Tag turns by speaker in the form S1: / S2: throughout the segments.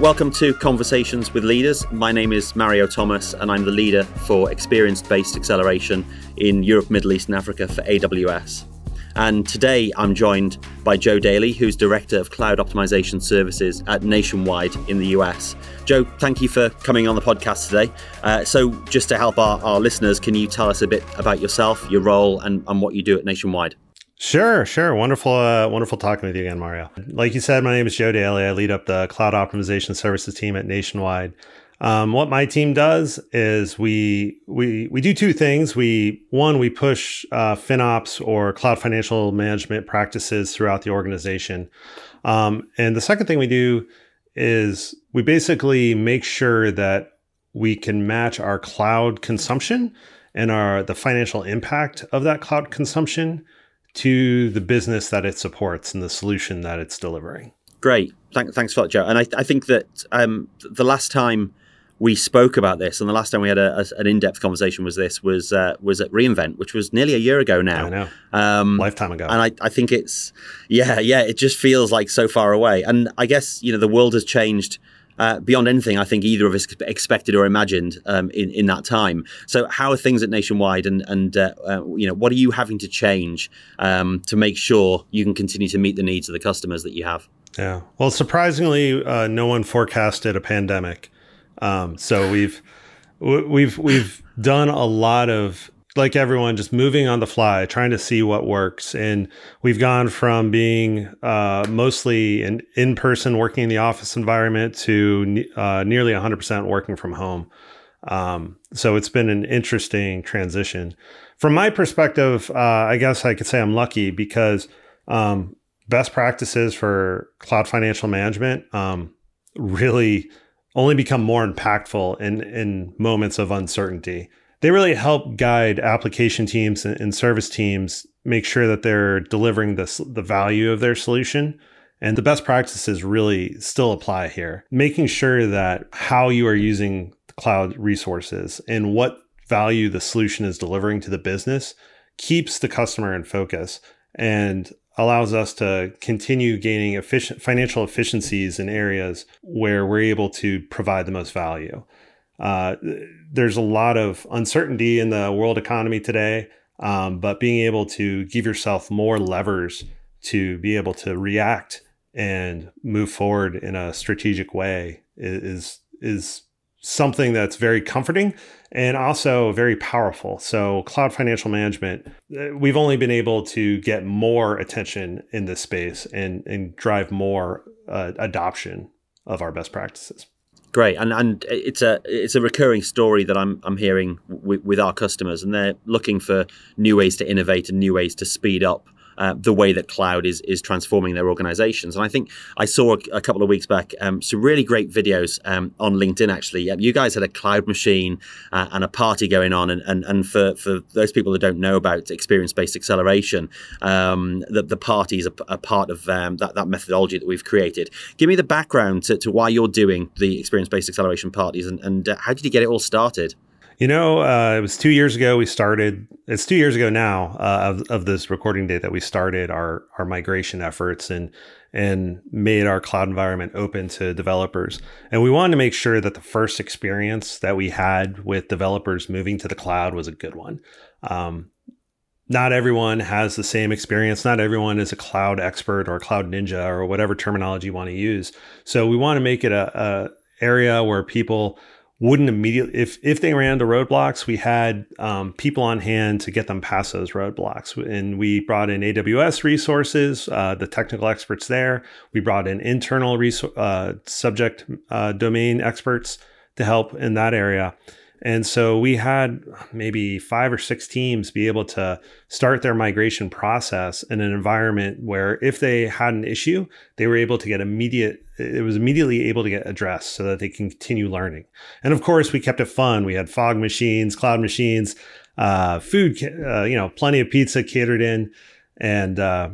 S1: Welcome to Conversations with Leaders. My name is Mario Thomas, and I'm the leader for experience based acceleration in Europe, Middle East, and Africa for AWS. And today I'm joined by Joe Daly, who's Director of Cloud Optimization Services at Nationwide in the US. Joe, thank you for coming on the podcast today. Uh, so, just to help our, our listeners, can you tell us a bit about yourself, your role, and, and what you do at Nationwide?
S2: Sure, sure. Wonderful, uh, wonderful talking with you again, Mario. Like you said, my name is Joe Daly. I lead up the cloud optimization services team at Nationwide. Um, what my team does is we we we do two things. We one we push uh, FinOps or cloud financial management practices throughout the organization, um, and the second thing we do is we basically make sure that we can match our cloud consumption and our the financial impact of that cloud consumption to the business that it supports and the solution that it's delivering.
S1: Great. Thank, thanks for that, Joe. And I, I think that um, the last time we spoke about this, and the last time we had a, a, an in-depth conversation was this was uh, was at reInvent, which was nearly a year ago now.
S2: I know, um, lifetime ago.
S1: And I, I think it's yeah, yeah. It just feels like so far away. And I guess you know the world has changed uh, beyond anything I think either of us expected or imagined um, in in that time. So, how are things at Nationwide, and and uh, uh, you know what are you having to change um, to make sure you can continue to meet the needs of the customers that you have?
S2: Yeah, well, surprisingly, uh, no one forecasted a pandemic, um, so we've we've we've done a lot of like everyone, just moving on the fly, trying to see what works. And we've gone from being uh, mostly an in person working in the office environment to uh, nearly 100% working from home. Um, so it's been an interesting transition. From my perspective, uh, I guess I could say I'm lucky because um, best practices for cloud financial management um, really only become more impactful in, in moments of uncertainty they really help guide application teams and, service teams make sure that they're delivering this the value of their solution. And the best practices really still apply here making sure that how you are using cloud resources and what value the solution is delivering to the business keeps the customer in focus and allows us to continue gaining efficient financial efficiencies in areas where we're able to provide the most value uh, there's a lot of uncertainty in the world economy today, um, but being able to give yourself more levers to be able to react and move forward in a strategic way is is something that's very comforting and also very powerful. So, cloud financial management, uh, we've only been able to get more attention in this space and, and drive more uh, adoption of our best practices.
S1: Great, and and it's a it's a recurring story that I'm I'm hearing with, with our customers, and they're looking for new ways to innovate and new ways to speed up uh, the way that cloud is is transforming their organizations. And I think I saw a, a couple of weeks back um, some really great videos um, on LinkedIn. Actually, you guys had a cloud machine uh, and a party going on, and and, and for, for those people that don't know about experience based acceleration, um, the the party is a, a part of um, that that methodology that we've created. Give me the background to, to why you're doing the experience based acceleration parties, and, and uh, how did you get it all started?
S2: You know, uh, it was two years ago we started. It's two years ago now uh, of, of this recording date that we started our our migration efforts and and made our cloud environment open to developers. And we wanted to make sure that the first experience that we had with developers moving to the cloud was a good one. Um, not everyone has the same experience. Not everyone is a cloud expert or a cloud ninja or whatever terminology you want to use. So we want to make it a, a area where people wouldn't immediately if if they ran into roadblocks we had um, people on hand to get them past those roadblocks. And we brought in aws resources uh, the technical experts there. We brought in internal resor- uh, subject uh, domain experts to help in that area. And so we had maybe five or six teams be able to start their migration process in an environment where if they had an issue, they were able to get immediate, it was immediately able to get addressed so that they can continue learning. And of course, we kept it fun. We had fog machines, cloud machines, uh, food, uh, you know, plenty of pizza catered in and, uh,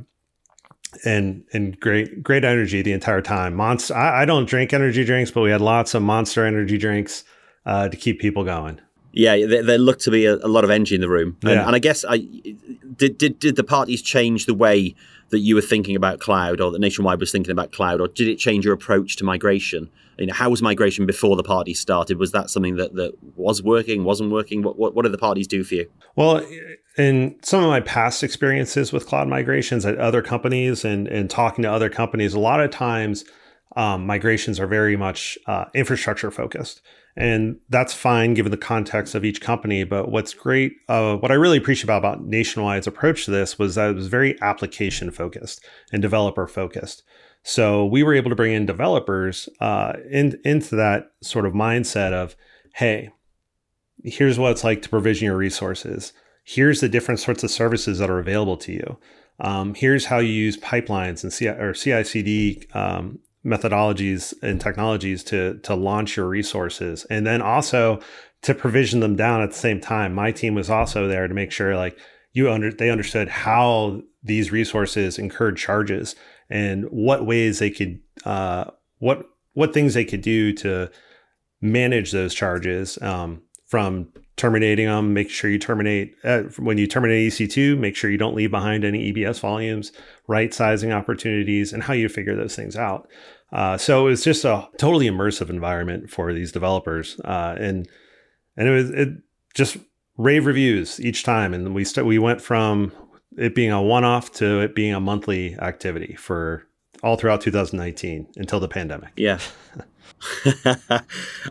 S2: and and great great energy the entire time. Monster. I, I, don't drink energy drinks, but we had lots of Monster energy drinks uh, to keep people going.
S1: Yeah, there, there looked to be a, a, lot of energy in the room, and, yeah. and I guess I did, did. Did the parties change the way that you were thinking about cloud, or that Nationwide was thinking about cloud, or did it change your approach to migration? You know, how was migration before the party started? Was that something that, that was working, wasn't working? What, what what did the parties do for you?
S2: Well, in some of my past experiences with cloud migrations at other companies and and talking to other companies, a lot of times um, migrations are very much uh, infrastructure focused. And that's fine given the context of each company. But what's great, uh, what I really appreciate about, about Nationwide's approach to this was that it was very application focused and developer focused. So we were able to bring in developers uh, in, into that sort of mindset of, hey, here's what it's like to provision your resources. Here's the different sorts of services that are available to you. Um, here's how you use pipelines and CI, or CI/CD um, methodologies and technologies to to launch your resources and then also to provision them down at the same time. My team was also there to make sure like you under they understood how these resources incurred charges and what ways they could uh, what what things they could do to manage those charges. Um, from terminating them make sure you terminate uh, when you terminate ec2 make sure you don't leave behind any ebs volumes right sizing opportunities and how you figure those things out uh, so it was just a totally immersive environment for these developers, uh, and and it was it just rave reviews each time. And we st- we went from it being a one off to it being a monthly activity for all throughout 2019 until the pandemic.
S1: Yeah.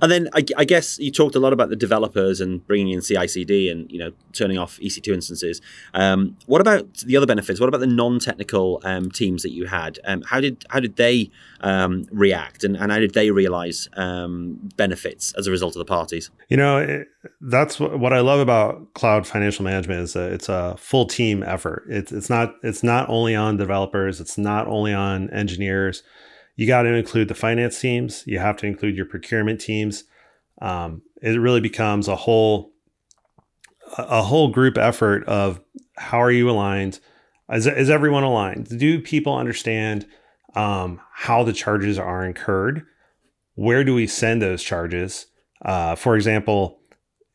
S1: and then I, I, guess you talked a lot about the developers and bringing in CI/CD and you know turning off EC2 instances. Um, what about the other benefits? What about the non-technical um, teams that you had? Um, how did how did they um, react and, and how did they realize um, benefits as a result of the parties?
S2: You know, it, that's what, what, I love about cloud financial management is it's a full team effort. It's it's not it's not only on developers. It's not only on engineers you got to include the finance teams. You have to include your procurement teams. Um, it really becomes a whole a whole group effort of how are you aligned? Is, is everyone aligned? Do people understand um, how the charges are incurred? Where do we send those charges? Uh, for example,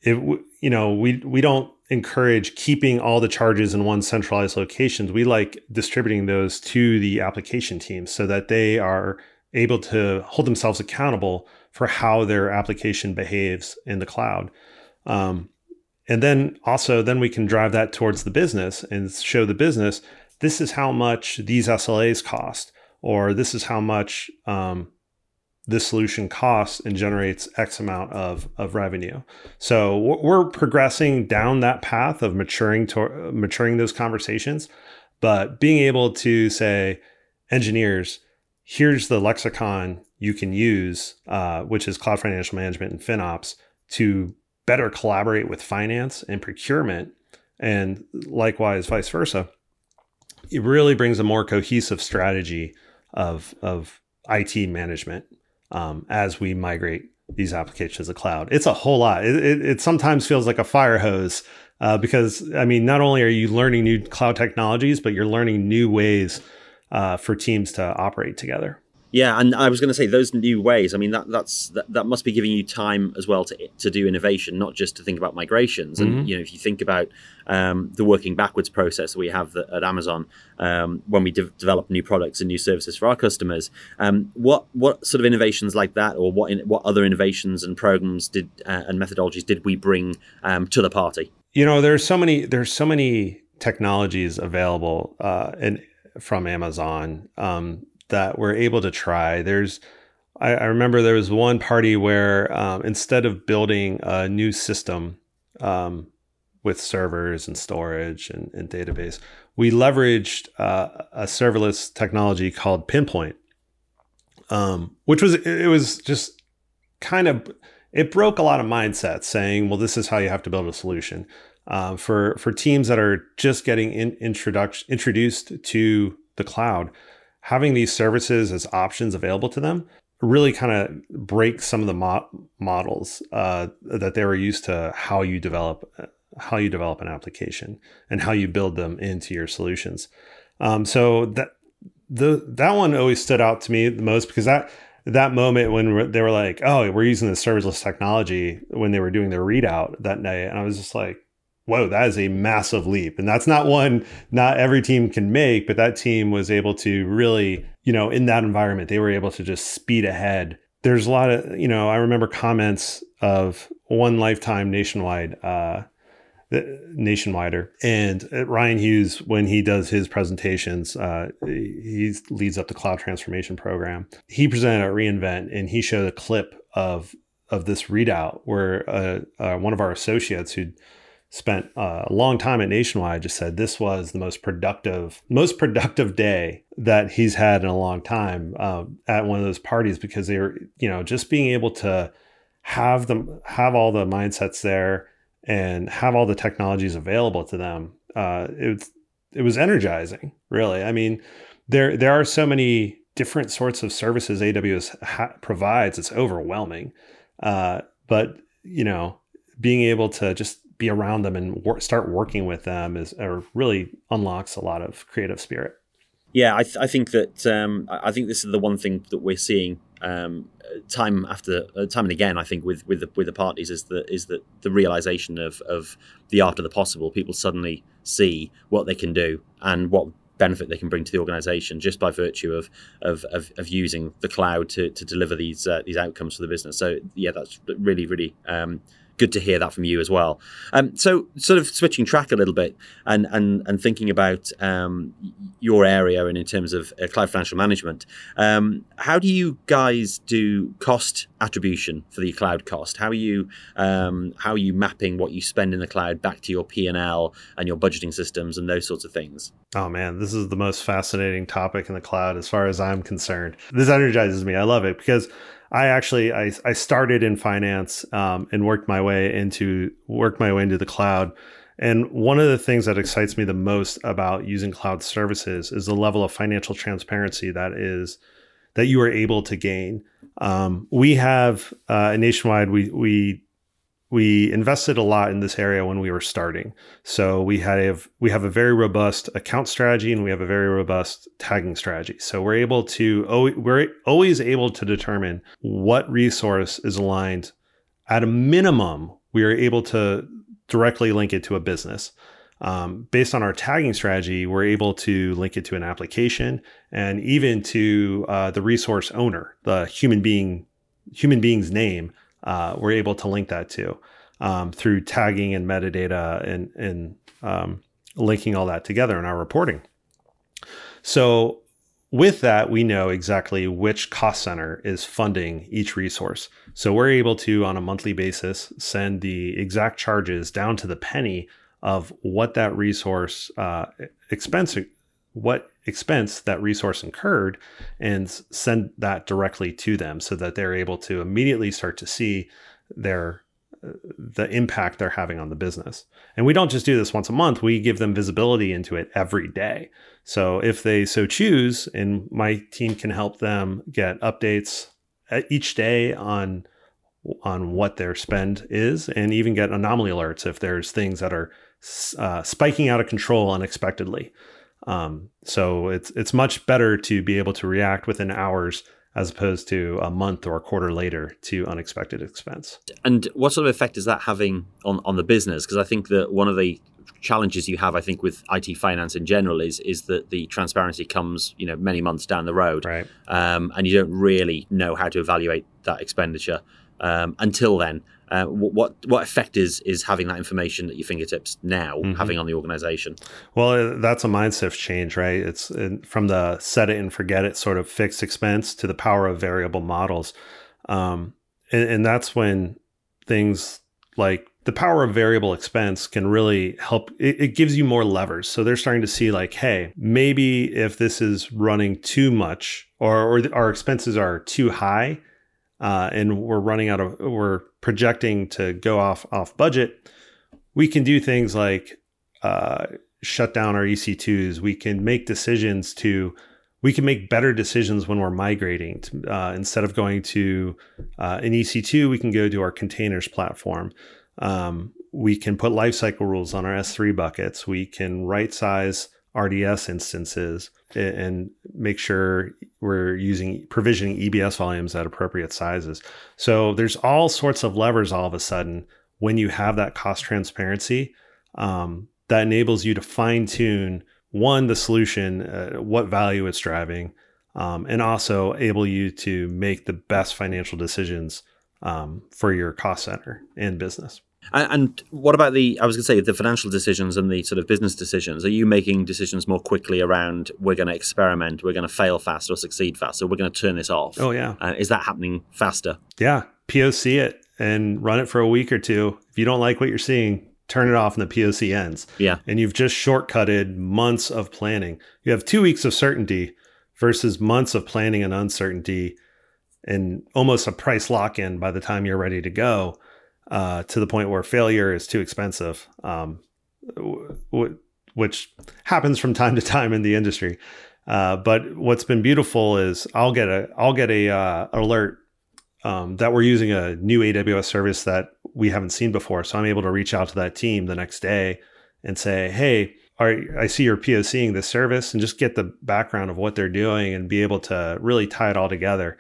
S2: if you know we we don't encourage keeping all the charges in one centralized location. We like distributing those to the application teams so that they are able to hold themselves accountable for how their application behaves in the cloud. Um, and then also, then we can drive that towards the business and show the business this is how much these SLAs cost, or this is how much um, this solution costs and generates X amount of, of revenue. So we're progressing down that path of maturing to maturing those conversations, but being able to say, engineers, here's the lexicon you can use, uh, which is cloud financial management and FinOps, to better collaborate with finance and procurement, and likewise vice versa. It really brings a more cohesive strategy of of IT management um, as we migrate these applications to the cloud. It's a whole lot. It, it, it sometimes feels like a fire hose uh, because, I mean, not only are you learning new cloud technologies, but you're learning new ways uh, for teams to operate together.
S1: Yeah, and I was going to say those new ways. I mean, that that's that, that must be giving you time as well to to do innovation, not just to think about migrations. And mm-hmm. you know, if you think about um, the working backwards process that we have at Amazon um, when we de- develop new products and new services for our customers, um, what what sort of innovations like that, or what in, what other innovations and programs did uh, and methodologies did we bring um, to the party?
S2: You know, there's so many there's so many technologies available uh, and from Amazon um, that we're able to try. There's, I, I remember there was one party where um, instead of building a new system um, with servers and storage and, and database, we leveraged uh, a serverless technology called Pinpoint, um, which was it was just kind of it broke a lot of mindsets saying, well, this is how you have to build a solution. Uh, for for teams that are just getting in, introduction introduced to the cloud, having these services as options available to them really kind of breaks some of the mo- models uh, that they were used to how you develop how you develop an application and how you build them into your solutions. Um, so that the that one always stood out to me the most because that that moment when they were like, "Oh, we're using the serverless technology," when they were doing their readout that night, and I was just like, whoa, that is a massive leap. And that's not one not every team can make, but that team was able to really, you know, in that environment, they were able to just speed ahead. There's a lot of, you know, I remember comments of one lifetime nationwide, uh, nationwider and uh, ryan hughes when he does his presentations uh, he leads up the cloud transformation program he presented at reinvent and he showed a clip of of this readout where uh, uh, one of our associates who spent uh, a long time at Nationwide just said this was the most productive most productive day that he's had in a long time um, at one of those parties because they were you know just being able to have them have all the mindsets there and have all the technologies available to them uh, it, it was energizing really. I mean there there are so many different sorts of services aws ha- provides it's overwhelming uh, but you know being able to just be around them and wor- start working with them is or really unlocks a lot of creative spirit.
S1: Yeah, I, th- I think that um, I think this is the one thing that we're seeing um, time after uh, time and again. I think with with the, with the parties is that is that the realization of of the art of the possible. People suddenly see what they can do and what benefit they can bring to the organization just by virtue of of, of, of using the cloud to, to deliver these uh, these outcomes for the business. So yeah, that's really really um, good to hear that from you as well. Um, so, sort of switching track a little bit and and and thinking about um, your area and in terms of uh, cloud financial management, um, how do you guys do cost attribution for the cloud cost? How are you um, how are you mapping what you spend in the cloud back to your P and L and your budgeting systems and those sorts of things?
S2: Oh man, this is the most fascinating topic in the cloud as far as I'm concerned. This energizes me. I love it because I actually I, I started in finance um, and worked my way into worked my way into the cloud. And one of the things that excites me the most about using cloud services is the level of financial transparency that is that you are able to gain. Um, we have uh, nationwide we we we invested a lot in this area when we were starting. So we have we have a very robust account strategy and we have a very robust tagging strategy. So we're able to we're always able to determine what resource is aligned. At a minimum, we are able to directly link it to a business. Um, based on our tagging strategy, we're able to link it to an application and even to uh, the resource owner, the human being human being's name uh, we're able to link that to um, through tagging and metadata and, and um, linking all that together in our reporting. So with that, we know exactly which cost center is funding each resource. So we're able to, on a monthly basis, send the exact charges down to the penny of what that resource uh, expense, what expense that resource incurred and send that directly to them so that they're able to immediately start to see their the impact they're having on the business. And we don't just do this once a month, we give them visibility into it every day. So if they so choose and my team can help them get updates each day on on what their spend is and even get anomaly alerts if there's things that are uh, spiking out of control unexpectedly. Um, so it's it's much better to be able to react within hours as opposed to a month or a quarter later to unexpected expense.
S1: And what sort of effect is that having on, on the business? Because I think that one of the challenges you have, I think, with IT finance in general is is that the transparency comes, you know, many months down the road,
S2: right?
S1: Um, and you don't really know how to evaluate that expenditure um, until then. Uh, what what effect is is having that information at your fingertips now mm-hmm. having on the organization?
S2: Well, uh, that's a mindset change, right? It's from the set it and forget it sort of fixed expense to the power of variable models, um, and, and that's when things like the power of variable expense can really help. It, it, gives you more levers. So they're starting to see like, hey, maybe if this is running too much or, or our expenses are too high, uh, and we're running out of we're projecting to go off off budget we can do things like uh, shut down our ec2s we can make decisions to we can make better decisions when we're migrating uh, instead of going to uh, an ec2 we can go to our containers platform. Um, we can put lifecycle rules on our s3 buckets. We can right size rds instances and make sure we're using provisioning EBS volumes at appropriate sizes. So there's all sorts of levers all of a sudden when you have that cost transparency um, that enables you to fine tune one the solution, uh, what value it's driving, um, and also able you to make the best financial decisions um, for your cost center and business.
S1: And, and what about the? I was going to say the financial decisions and the sort of business decisions. Are you making decisions more quickly around we're going to experiment, we're going to fail fast or succeed fast, or we're going to turn this off?
S2: Oh yeah,
S1: uh, is that happening faster?
S2: Yeah, POC it and run it for a week or two. If you don't like what you're seeing, turn it off and the POC ends.
S1: Yeah,
S2: and you've just shortcutted months of planning. You have two weeks of certainty versus months of planning and uncertainty, and almost a price lock in by the time you're ready to go uh, to the point where failure is too expensive, um, w- which happens from time to time in the industry. Uh, but what's been beautiful is I'll get a I'll get a uh, alert um, that we're using a new AWS service that we haven't seen before. So I'm able to reach out to that team the next day and say, "Hey, are, I see you're POCing this service," and just get the background of what they're doing and be able to really tie it all together.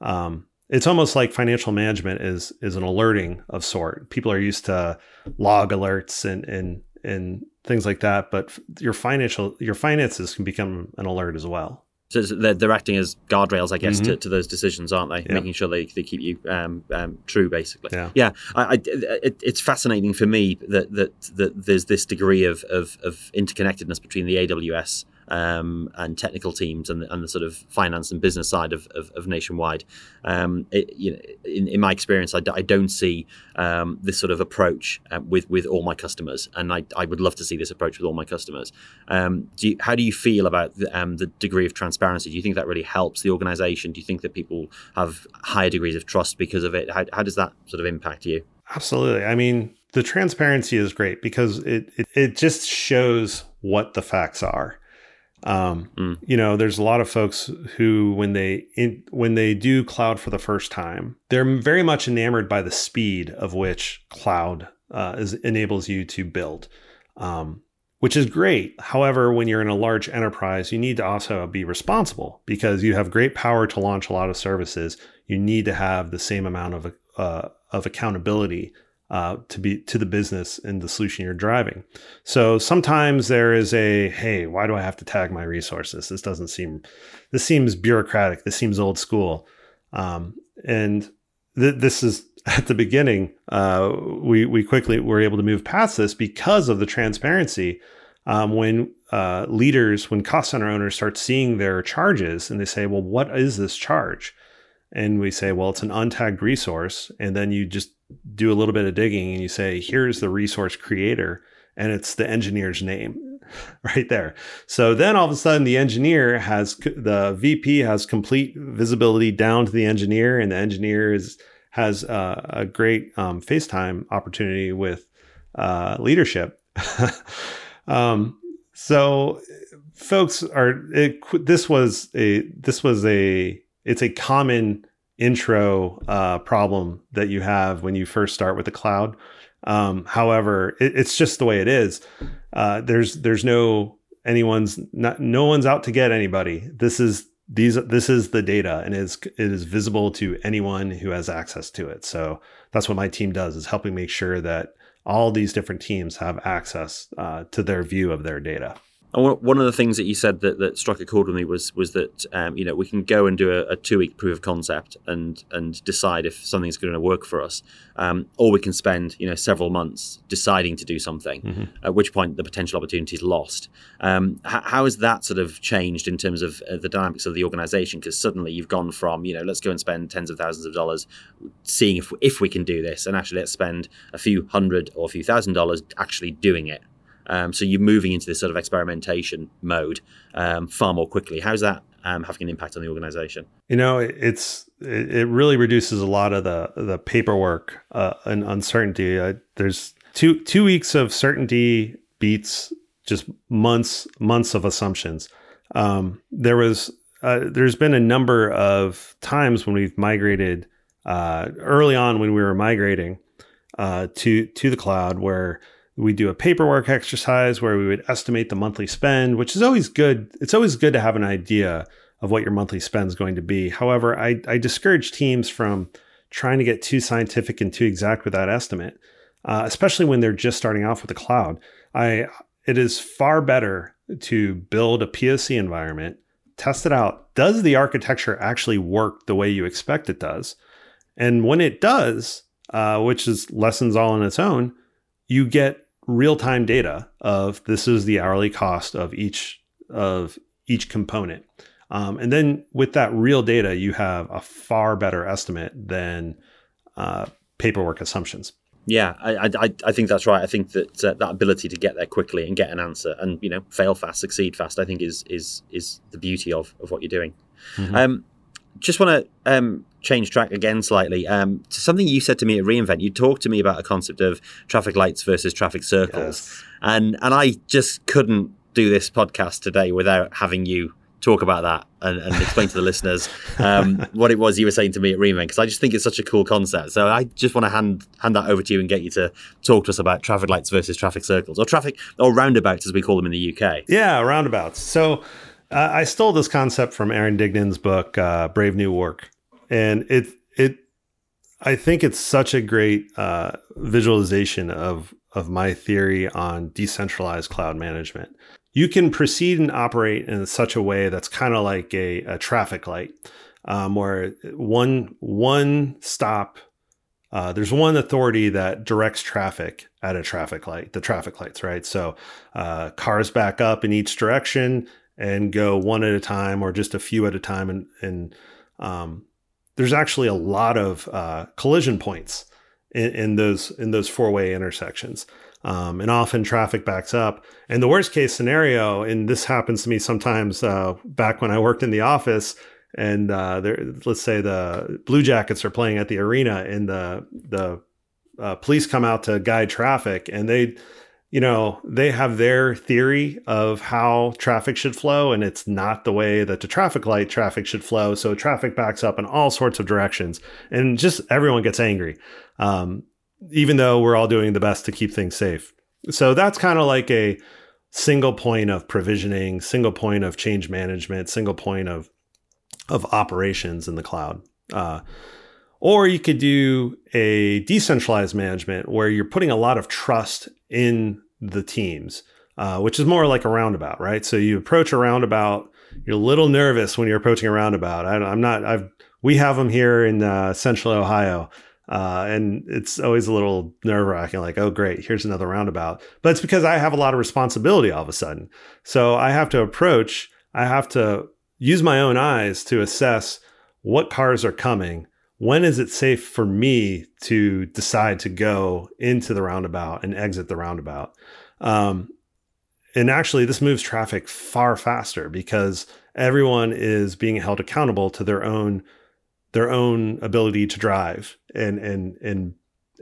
S2: Um, it's almost like financial management is is an alerting of sort. People are used to log alerts and and and things like that, but your financial your finances can become an alert as well.
S1: So they're, they're acting as guardrails, I guess, mm-hmm. to, to those decisions, aren't they? Yeah. Making sure they, they keep you um, um, true, basically.
S2: Yeah,
S1: yeah. I, I, it, it's fascinating for me that that that there's this degree of, of, of interconnectedness between the AWS um, and technical teams and, and, the sort of finance and business side of, of, of nationwide. Um, it, you know, in, in, my experience, I don't see um, this sort of approach uh, with with all my customers, and I, I would love to see this approach with all my customers. Um, do you, how do you feel about the, um, the degree of transparency? Do you think that really helps the organization? Do you think that people have higher degrees of trust because of it? How, how does that sort of impact you?
S2: Absolutely. I mean, the transparency is great because it, it, it just shows what the facts are. Um, mm. You know, there's a lot of folks who, when they in, when they do cloud for the first time, they're very much enamored by the speed of which cloud uh, is, enables you to build, um, which is great. However, when you're in a large enterprise, you need to also be responsible because you have great power to launch a lot of services. You need to have the same amount of uh, of accountability uh, to be to the business and the solution you're driving. So sometimes there is a hey, why do I have to tag my resources? This doesn't seem this seems bureaucratic. This seems old school. Um, and th- this is at the beginning. Uh, we we quickly were able to move past this because of the transparency. Um, when uh, leaders, when cost center owners start seeing their charges and they say, well, what is this charge? And we say, well, it's an untagged resource. And then you just do a little bit of digging and you say, here's the resource creator, and it's the engineer's name right there. So then all of a sudden, the engineer has the VP has complete visibility down to the engineer, and the engineer is, has a great um, FaceTime opportunity with uh, leadership. um, so folks are it, this was a this was a it's a common intro uh, problem that you have when you first start with the cloud. Um, however, it, it's just the way it is. Uh, there's there's no anyone's not no one's out to get anybody. This is these this is the data and is it is visible to anyone who has access to it. So that's what my team does is helping make sure that all these different teams have access uh, to their view of their data.
S1: And one of the things that you said that, that struck a chord with me was was that um, you know we can go and do a, a, two week proof of concept and and decide if something's going to work for us, um, or we can spend you know several months deciding to do something. Mm-hmm. At which point the potential opportunity is lost. Um, h- how has that sort of changed in terms of uh, the dynamics of the organization? Because suddenly you've gone from you know let's go and spend tens of thousands of dollars seeing if if we can do this, and actually let's spend a few hundred or a few thousand dollars actually doing it. Um, so you're moving into this sort of experimentation mode um, far more quickly. How's that um, having an impact on the organization?
S2: You know, it's it really reduces a lot of the the paperwork uh, and uncertainty. Uh, there's two two weeks of certainty beats just months months of assumptions. Um, there was uh, there's been a number of times when we've migrated uh, early on when we were migrating uh, to to the cloud where we do a paperwork exercise where we would estimate the monthly spend, which is always good. It's always good to have an idea of what your monthly spend is going to be. However, I, I discourage teams from trying to get too scientific and too exact with that estimate, uh, especially when they're just starting off with the cloud. I it is far better to build a POC environment, test it out. Does the architecture actually work the way you expect it does? And when it does, uh, which is lessons all on its own, you get real time data of this is the hourly cost of each of each component. Um, and then with that real data, you have a far better estimate than uh, paperwork assumptions.
S1: Yeah, I, I, I think that's right. I think that uh, that ability to get there quickly and get an answer and you know fail fast, succeed fast, I think is is is the beauty of of what you're doing. Mm-hmm. Um, just want to um, change track again slightly um, to something you said to me at reInvent. You talked to me about a concept of traffic lights versus traffic circles, yes. and and I just couldn't do this podcast today without having you talk about that and, and explain to the listeners um, what it was you were saying to me at reInvent because I just think it's such a cool concept. So I just want to hand hand that over to you and get you to talk to us about traffic lights versus traffic circles or traffic or roundabouts as we call them in the UK.
S2: Yeah, roundabouts. So I stole this concept from Aaron Dignan's book uh, Brave New Work, and it it I think it's such a great uh, visualization of of my theory on decentralized cloud management you can proceed and operate in such a way that's kind of like a, a, traffic light, um, where one one stop. Uh, there's one authority that directs traffic at a traffic light, the traffic lights, right? So uh, cars back up in each direction and go one at a time or just a few at a time. And, and um, there's actually a lot of uh, collision points in, in those in those four way intersections. Um, and often traffic backs up. And the worst case scenario, and this happens to me sometimes uh, back when I worked in the office, and uh, let's say the Blue Jackets are playing at the arena, and the the uh, police come out to guide traffic, and they, you know, they have their theory of how traffic should flow, and it's not the way that the traffic light traffic should flow. So traffic backs up in all sorts of directions, and just everyone gets angry. Um, even though we're all doing the best to keep things safe. So that's kind of like a single point of provisioning, single point of change management, single point of of operations in the cloud. Uh, or you could do a decentralized management where you're putting a lot of trust in the teams, uh, which is more like a roundabout, right? So you approach a roundabout, you're a little nervous when you're approaching a roundabout. I, am not. I've we have them here in uh, Central Ohio. Uh, and it's always a little nerve wracking, like, oh, great, here's another roundabout. But it's because I have a lot of responsibility all of a sudden. So I have to approach, I have to use my own eyes to assess what cars are coming. When is it safe for me to decide to go into the roundabout and exit the roundabout? Um, and actually, this moves traffic far faster because everyone is being held accountable to their own their own ability to drive and and and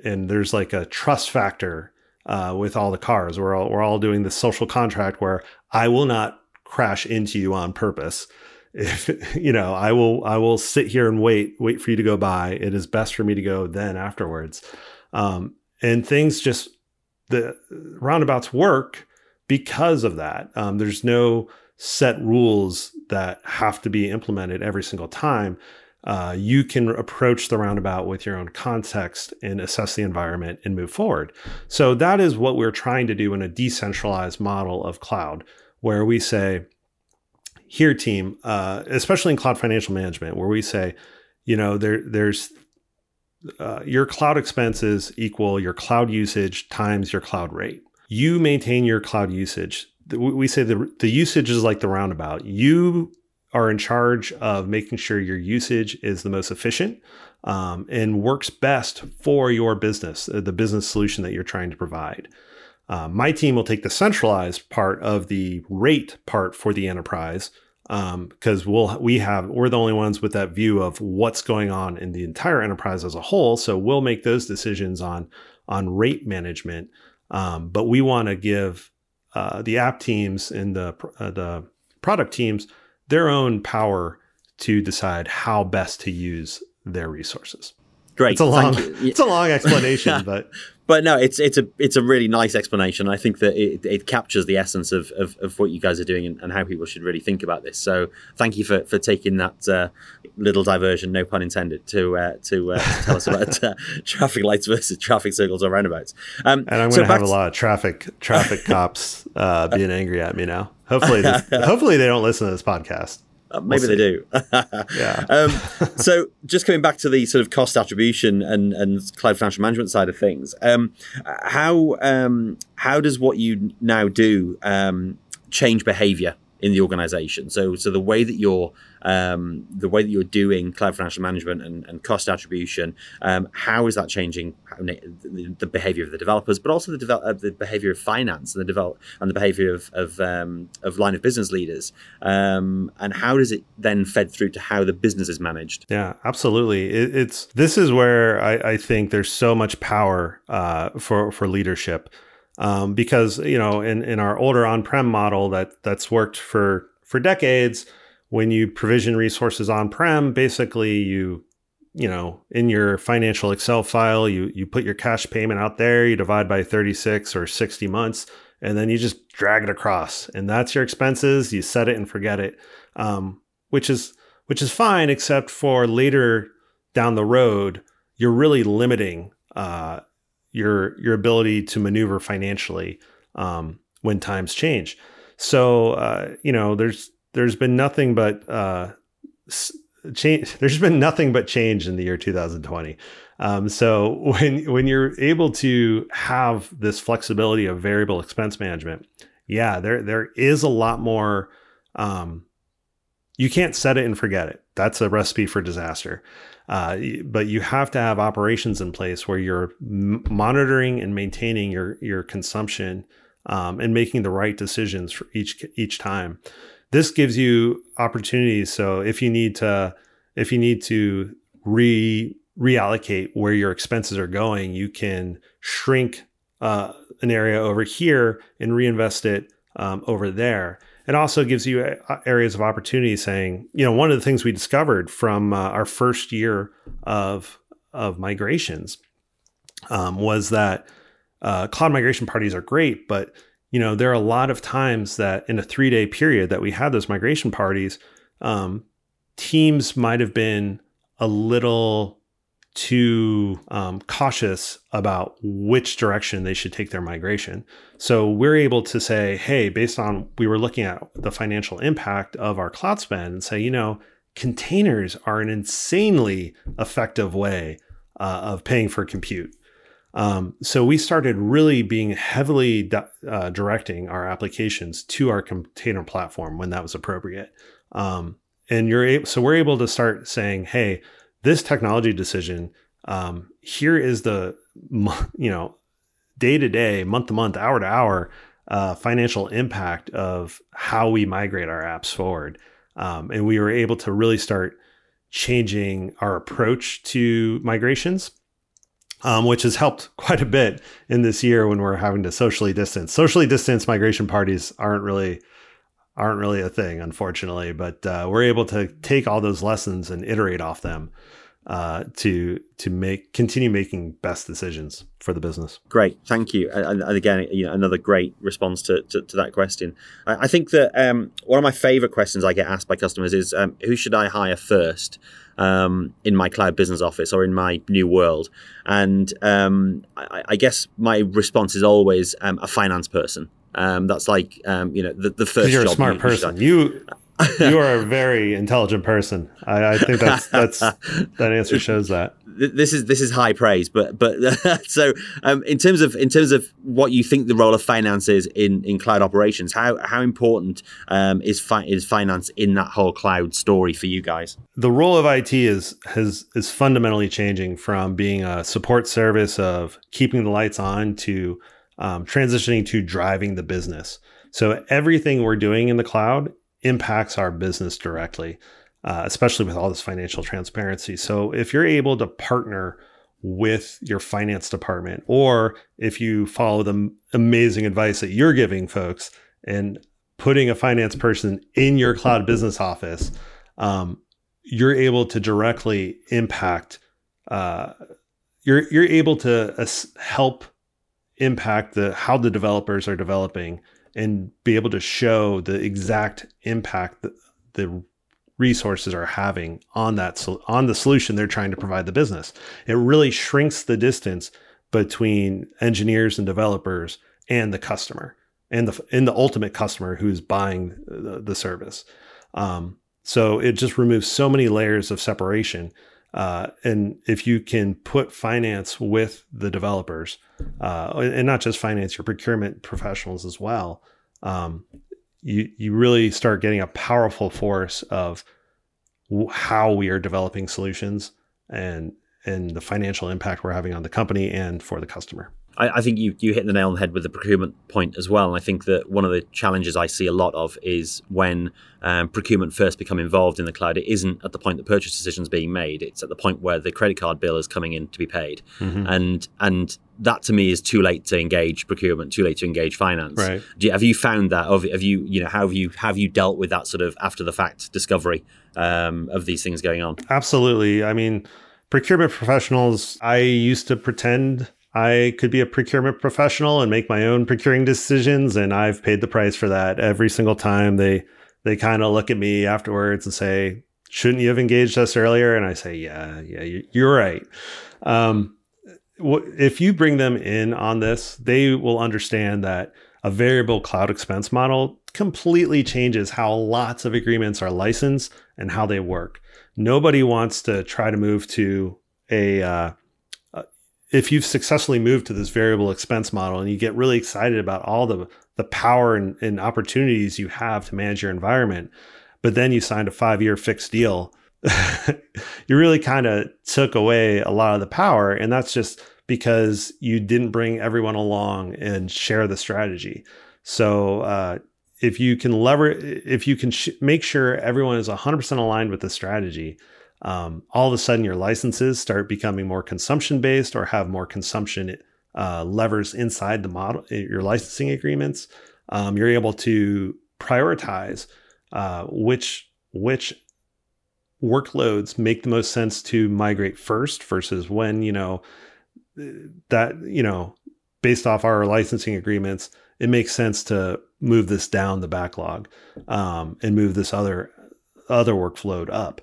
S2: and there's like a trust factor uh, with all the cars. We're all we're all doing this social contract where I will not crash into you on purpose. If you know, I will I will sit here and wait wait for you to go by. It is best for me to go then afterwards. Um, and things just the roundabouts work because of that. Um, there's no set rules that have to be implemented every single time uh, you can approach the roundabout with your own context and assess the environment and move forward. So that is what we're trying to do in a decentralized model of cloud, where we say, here, team, uh, especially in cloud financial management, where we say, you know, there there's uh, your cloud expenses equal your cloud usage times your cloud rate. You maintain your cloud usage. We say the the usage is like the roundabout. You are in charge of making sure your usage is the most efficient um, and works best for your business, uh, the business solution that you're trying to provide. Uh, my team will take the centralized part of the rate part for the enterprise because um, we'll we have we're the only ones with that view of what's going on in the entire enterprise as a whole. So we'll make those decisions on on rate management, um, but we want to give uh, the app teams and the uh, the product teams their own power to decide how best to use their resources.
S1: Great.
S2: It's a long, it's a long explanation, but
S1: but no, it's it's a it's a really nice explanation. I think that it, it captures the essence of, of, of what you guys are doing and, and, how people should really think about this. So thank you for, for taking that uh, little diversion, no pun intended, to uh, to, uh, to, tell us about uh, traffic lights versus traffic circles or roundabouts.
S2: Um, and I'm going to have a lot of traffic traffic cops uh, being angry at me now. Hopefully, this, hopefully they don't listen to this podcast.
S1: Uh, maybe we'll they do. yeah. um, so, just coming back to the sort of cost attribution and, and cloud financial management side of things, um, how um, how does what you now do um, change behavior in the organization. So, so the way that you're um, the way that you're doing cloud financial management and, and cost attribution, um, how is that changing the, behavior of the developers, but also the develop, uh, the behavior of finance and the develop and the behavior of of, um, of line of business leaders, um, and how does it then fed through to how the business is managed?
S2: Yeah, absolutely. It, it's this is where I, I, think there's so much power uh, for for leadership um, because you know in, in our older on-prem model that that's worked for for decades when you provision resources on-prem basically you you know in your financial excel file you you put your cash payment out there you divide by 36 or 60 months and then you just drag it across. And that's your expenses you set it and forget it um, which is which is fine except for later down the road you're really limiting uh, your your ability to maneuver financially um, when times change. So uh, you know, there's there's been nothing but uh, change. There's been nothing but change in the year 2020. Um, so when when you're able to have this flexibility of variable expense management, yeah, there there is a lot more. Um, you can't set it and forget it. That's a recipe for disaster. Uh, but you have to have operations in place where you're m- monitoring and maintaining your your consumption um, and making the right decisions for each each time. This gives you opportunities. So if you need to if you need to re reallocate where your expenses are going, you can shrink uh, an area over here and reinvest it um, over there it also gives you uh, areas of opportunity saying you know one of the things we discovered from uh, our first year of of migrations um, was that uh, cloud migration parties are great but you know there are a lot of times that in a three day period that we had those migration parties um, teams might have been a little too um, cautious about which direction they should take their migration. So we're able to say, hey, based on we were looking at the financial impact of our cloud spend and say, you know, containers are an insanely effective way uh, of paying for compute. Um, so we started really being heavily di- uh, directing our applications to our container platform when that was appropriate. Um, and you're so we're able to start saying, hey, this technology decision um, here is the you know day to day month to month hour to hour uh, financial impact of how we migrate our apps forward. Um, and we were able to really start changing our approach to migrations um, which has helped quite a bit in this year when we're having to socially distance. Socially distance migration parties aren't really aren't really a thing, unfortunately. But uh, we're able to take all those lessons and iterate off them uh, to to make continue making best decisions for the business.
S1: Great, thank you. And, and again, you know, another great response to, to, to that question. I, I think that um, one of my favorite questions I get asked by customers is, um, "Who should I hire first um, in my cloud business office or in my new world?" And um, I, I, guess my response is always um, a finance person. Um, that's like um, you know the, the first.
S2: You're a smart you, person. You you are a very intelligent person. I, I think that's that's that answer shows that.
S1: This is this is high praise, but but so um, in terms of in terms of what you think the role of finance is in, in cloud operations, how how important um, is fi- is finance in that whole cloud story for you guys?
S2: The role of IT is has is fundamentally changing from being a support service of keeping the lights on to um, transitioning to driving the business. So everything we're doing in the cloud impacts our business directly, uh, especially with all this financial transparency. So if you're able to partner with your finance department, or if you follow the amazing advice that you're giving folks and putting a finance person in your cloud business office, um, you're able to directly impact. Uh, you're you're able to uh, help impact the how the developers are developing and be able to show the exact impact that the resources are having on that on the solution they're trying to provide the business. It really shrinks the distance between engineers and developers and the customer and the and the ultimate customer who's buying the, the service. Um, so it just removes so many layers of separation. Uh, and if you can put finance with the developers, uh, and not just finance, your procurement professionals as well, um, you you really start getting a powerful force of how we are developing solutions and and the financial impact we're having on the company and for the customer.
S1: I, I, think you you hit the nail on the head with the procurement point as well. And I think that one of the challenges I see a lot of is when um, procurement first become involved in the cloud. It isn't at the point that purchase decisions being made. It's at the point where the credit card bill is coming in to be paid, mm-hmm. and and that to me is too late to engage procurement, too late to engage finance.
S2: Right.
S1: You, have you found that? Have you you know how have you have you dealt with that sort of after the fact discovery um, of these things going on?
S2: Absolutely. I mean procurement professionals, I used to pretend I could be a procurement professional and make my own procuring decisions, and I've paid the price for that every single time. They they kind of look at me afterwards and say, "Shouldn't you have engaged us earlier?" And I say, "Yeah, yeah, you're right." Um, if you bring them in on this, they will understand that a variable cloud expense model completely changes how lots of agreements are licensed and how they work. Nobody wants to try to move to a uh, if you've successfully moved to this variable expense model and you get really excited about all the the power and, and opportunities you have to manage your environment, but then you signed a five year fixed deal, you really kind of took away a lot of the power. And that's just because you didn't bring everyone along and share the strategy. So, uh, if you can lever, if you can sh- make sure everyone is 100% aligned with the strategy, um, all of a sudden your licenses start becoming more consumption based or have more consumption uh, levers inside the model, your licensing agreements. Um, you're able to prioritize uh, which which workloads make the most sense to migrate first versus when you know that you know based off our licensing agreements it makes sense to move this down the backlog um, and move this other other workload up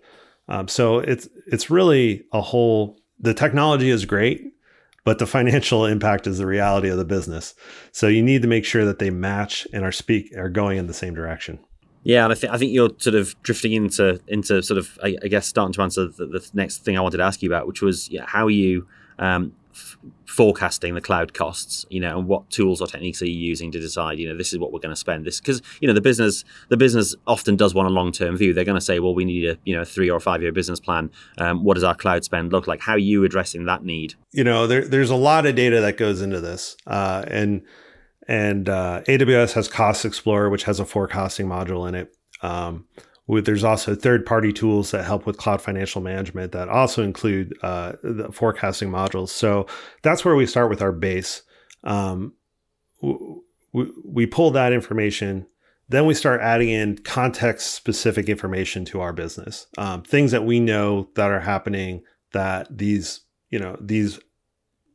S2: um, so it's it's really a whole. The technology is great, but the financial impact is the reality of the business. So you need to make sure that they match and are speak are going in the same direction.
S1: Yeah, and I think I think you're sort of drifting into into sort of I, I guess starting to answer the, the, next thing I wanted to ask you about, which was yeah, how you um, f- forecasting the cloud costs you know and what tools or techniques are you using to decide you know this is what we're going to spend this because you know the business the business often does want a long-term view. They're going to say well we need a you know three or five year business plan. Um, what does our cloud spend look like? How are you addressing that need?
S2: You know there, there's a lot of data that goes into this uh, and and uh, aws has cost explorer which has a forecasting module in it. Um, there's also third party tools that help with cloud financial management that also include uh, the forecasting modules. So that's where we start with our base. Um, we, we pull that information, then we start adding in context specific information to our business, um, things that we know that are happening that these you know these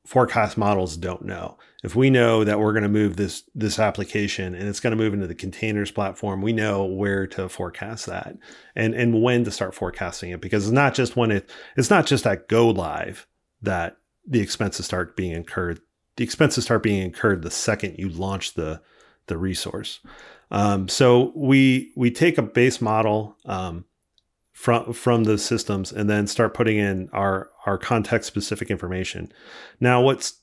S2: forecast models don't know. If we know that we're going to move this this application and it's going to move into the containers platform, we know where to forecast that and and when to start forecasting it because it's not just when it it's not just at go live that the expenses start being incurred. The expenses start being incurred the second you launch the the resource. Um, so we we take a base model um, from from the systems and then start putting in our our context specific information. Now what's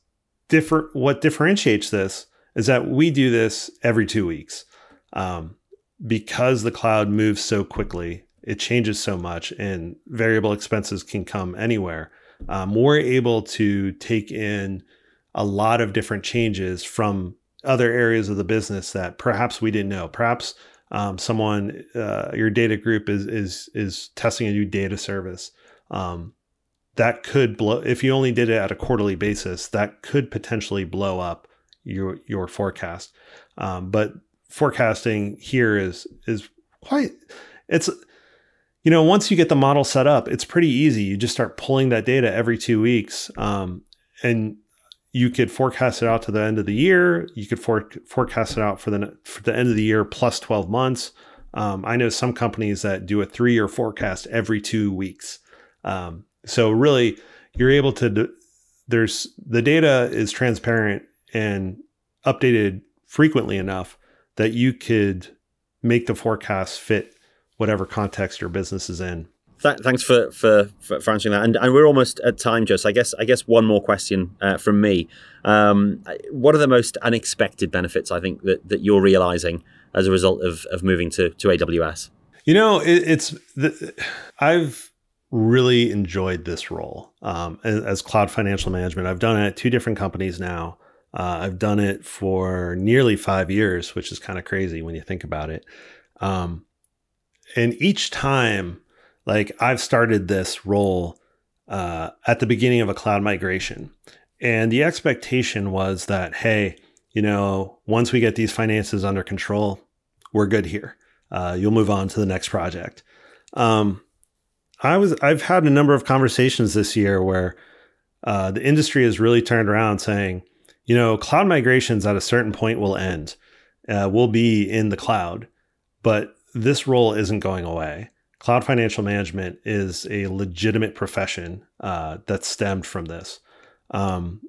S2: different what differentiates this is that we do this every 2 weeks. Um, because the cloud moves so quickly, it changes so much and variable expenses can come anywhere. Um, we're able to take in a lot of different changes from other areas of the business that perhaps we didn't know. Perhaps um, someone uh, your data group is is is testing a new data service um, that could blow if you only did it at a quarterly basis that could potentially blow up your your forecast. Um, but forecasting here is is quite it's you know once you get the model set up it's pretty easy. You just start pulling that data every two weeks um, and you could forecast it out to the end of the year. You could for, forecast it out for the for the end of the year plus 12 months. Um, I know some companies that do a three year forecast every two weeks. Um, so really, you're able to. There's the data is transparent and updated frequently enough that you could make the forecast fit whatever context your business is in.
S1: Th- thanks for, for, for answering that, and, and we're almost at time, Joe. So I guess I guess one more question uh, from me. Um, what are the most unexpected benefits I think that, that you're realizing as a result of, of moving to, to AWS?
S2: You know, it, it's the, I've really enjoyed this role um, as, as, cloud financial management. I've done it at two different companies now. Uh, I've done it for nearly five years, which is kind of crazy when you think about it. Um, and each time like I've started this role uh, at the beginning of a cloud migration. And the expectation was that, hey, you know, once we get these finances under control, we're good here. Uh, you'll move on to the next project. Um, I was I've had a number of conversations this year where uh, the industry has really turned around saying, you know, cloud migrations at a certain point will end. Uh, we'll be in the cloud, but this role isn't going away cloud financial management is a legitimate profession uh, that stemmed from this. Um,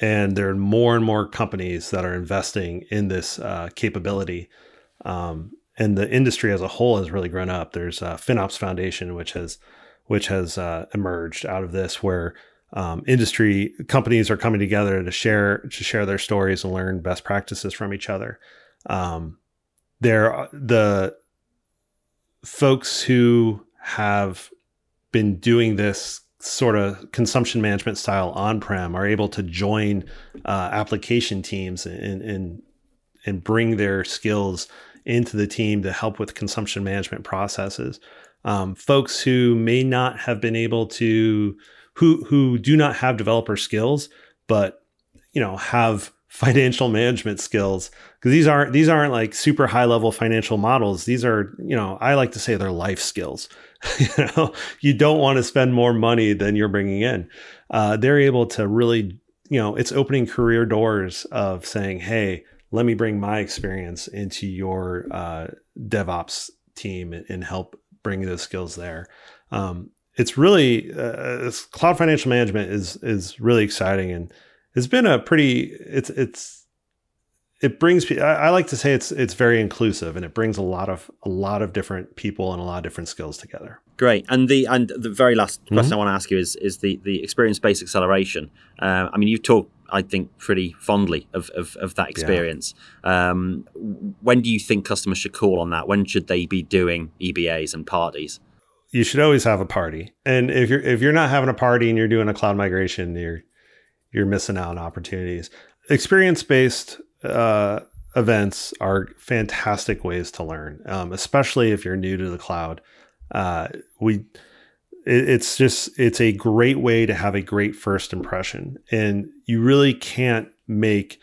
S2: and there are more and more companies that are investing in this uh, capability. Um, and the industry as a whole has really grown up. There's a FinOps Foundation, which has which has uh, emerged out of this, where um, industry companies are coming together to share to share their stories and learn best practices from each other. Um, there, the folks who have been doing this sort of consumption management style on-prem are able to join uh, application teams and, and and bring their skills into the team to help with consumption management processes. Um, folks who may not have been able to who who do not have developer skills, but you know have financial management skills because these aren't these aren't like super high level financial models. These are you know i like to say they're life skills. You know you don't want to spend more money than you're bringing in. Uh, they're able to really you know it's opening career doors of saying hey let me bring my experience into your uh, devops team and, help bring those skills there. Um, it's really uh, it's, cloud financial management is is really exciting and it's been a pretty it's it's it brings I, I like to say it's it's very inclusive and it brings a lot of a lot of different people and a lot of different skills together
S1: great and the and the very last question mm-hmm. i want to ask you is is the the experience based acceleration uh, i mean you've talked I think pretty fondly of, of, of that experience. Yeah. Um, when do you think customers should call on that? When should they be doing EBAs and parties?
S2: You should always have a party. And if you're if you're not having a party and you're doing a cloud migration, you're you're missing out on opportunities. Experience based uh, events are fantastic ways to learn, um, especially if you're new to the cloud. Uh, we it, it's just it's a great way to have a great first impression, and you really can't make.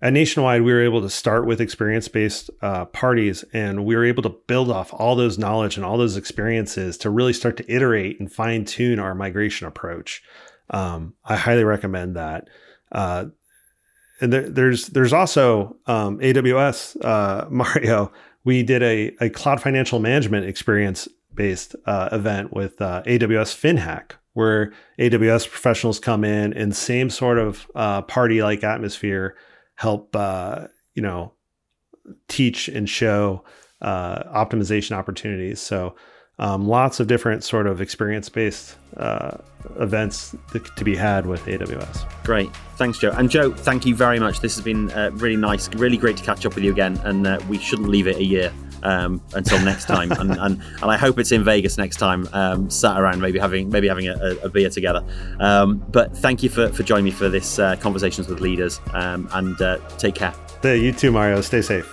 S2: At Nationwide, we were able to start with experience based uh, parties, and we were able to build off all those knowledge and all those experiences to really start to iterate and fine tune our migration approach. Um, I highly recommend that. Uh, and there, there's there's also um, AWS uh, Mario. We did a, a cloud financial management experience based uh, event with uh, AWS FinHack, where AWS professionals come in and same sort of uh, party like atmosphere, help uh, you know teach and show uh, optimization opportunities. So um, lots of different sort of experience based uh, events to be had with AWS.
S1: Great. Thanks, Joe. And Joe, thank you very much. This has been uh, really nice, really great to catch up with you again. And uh, we shouldn't leave it a year. Um, until next time, and, and, and I hope it's in Vegas next time. Um, sat around, maybe having maybe having a, a beer together. Um, but thank you for, for joining me for this uh, conversations with leaders, um, and uh, take care.
S2: Hey, you too, Mario. Stay safe.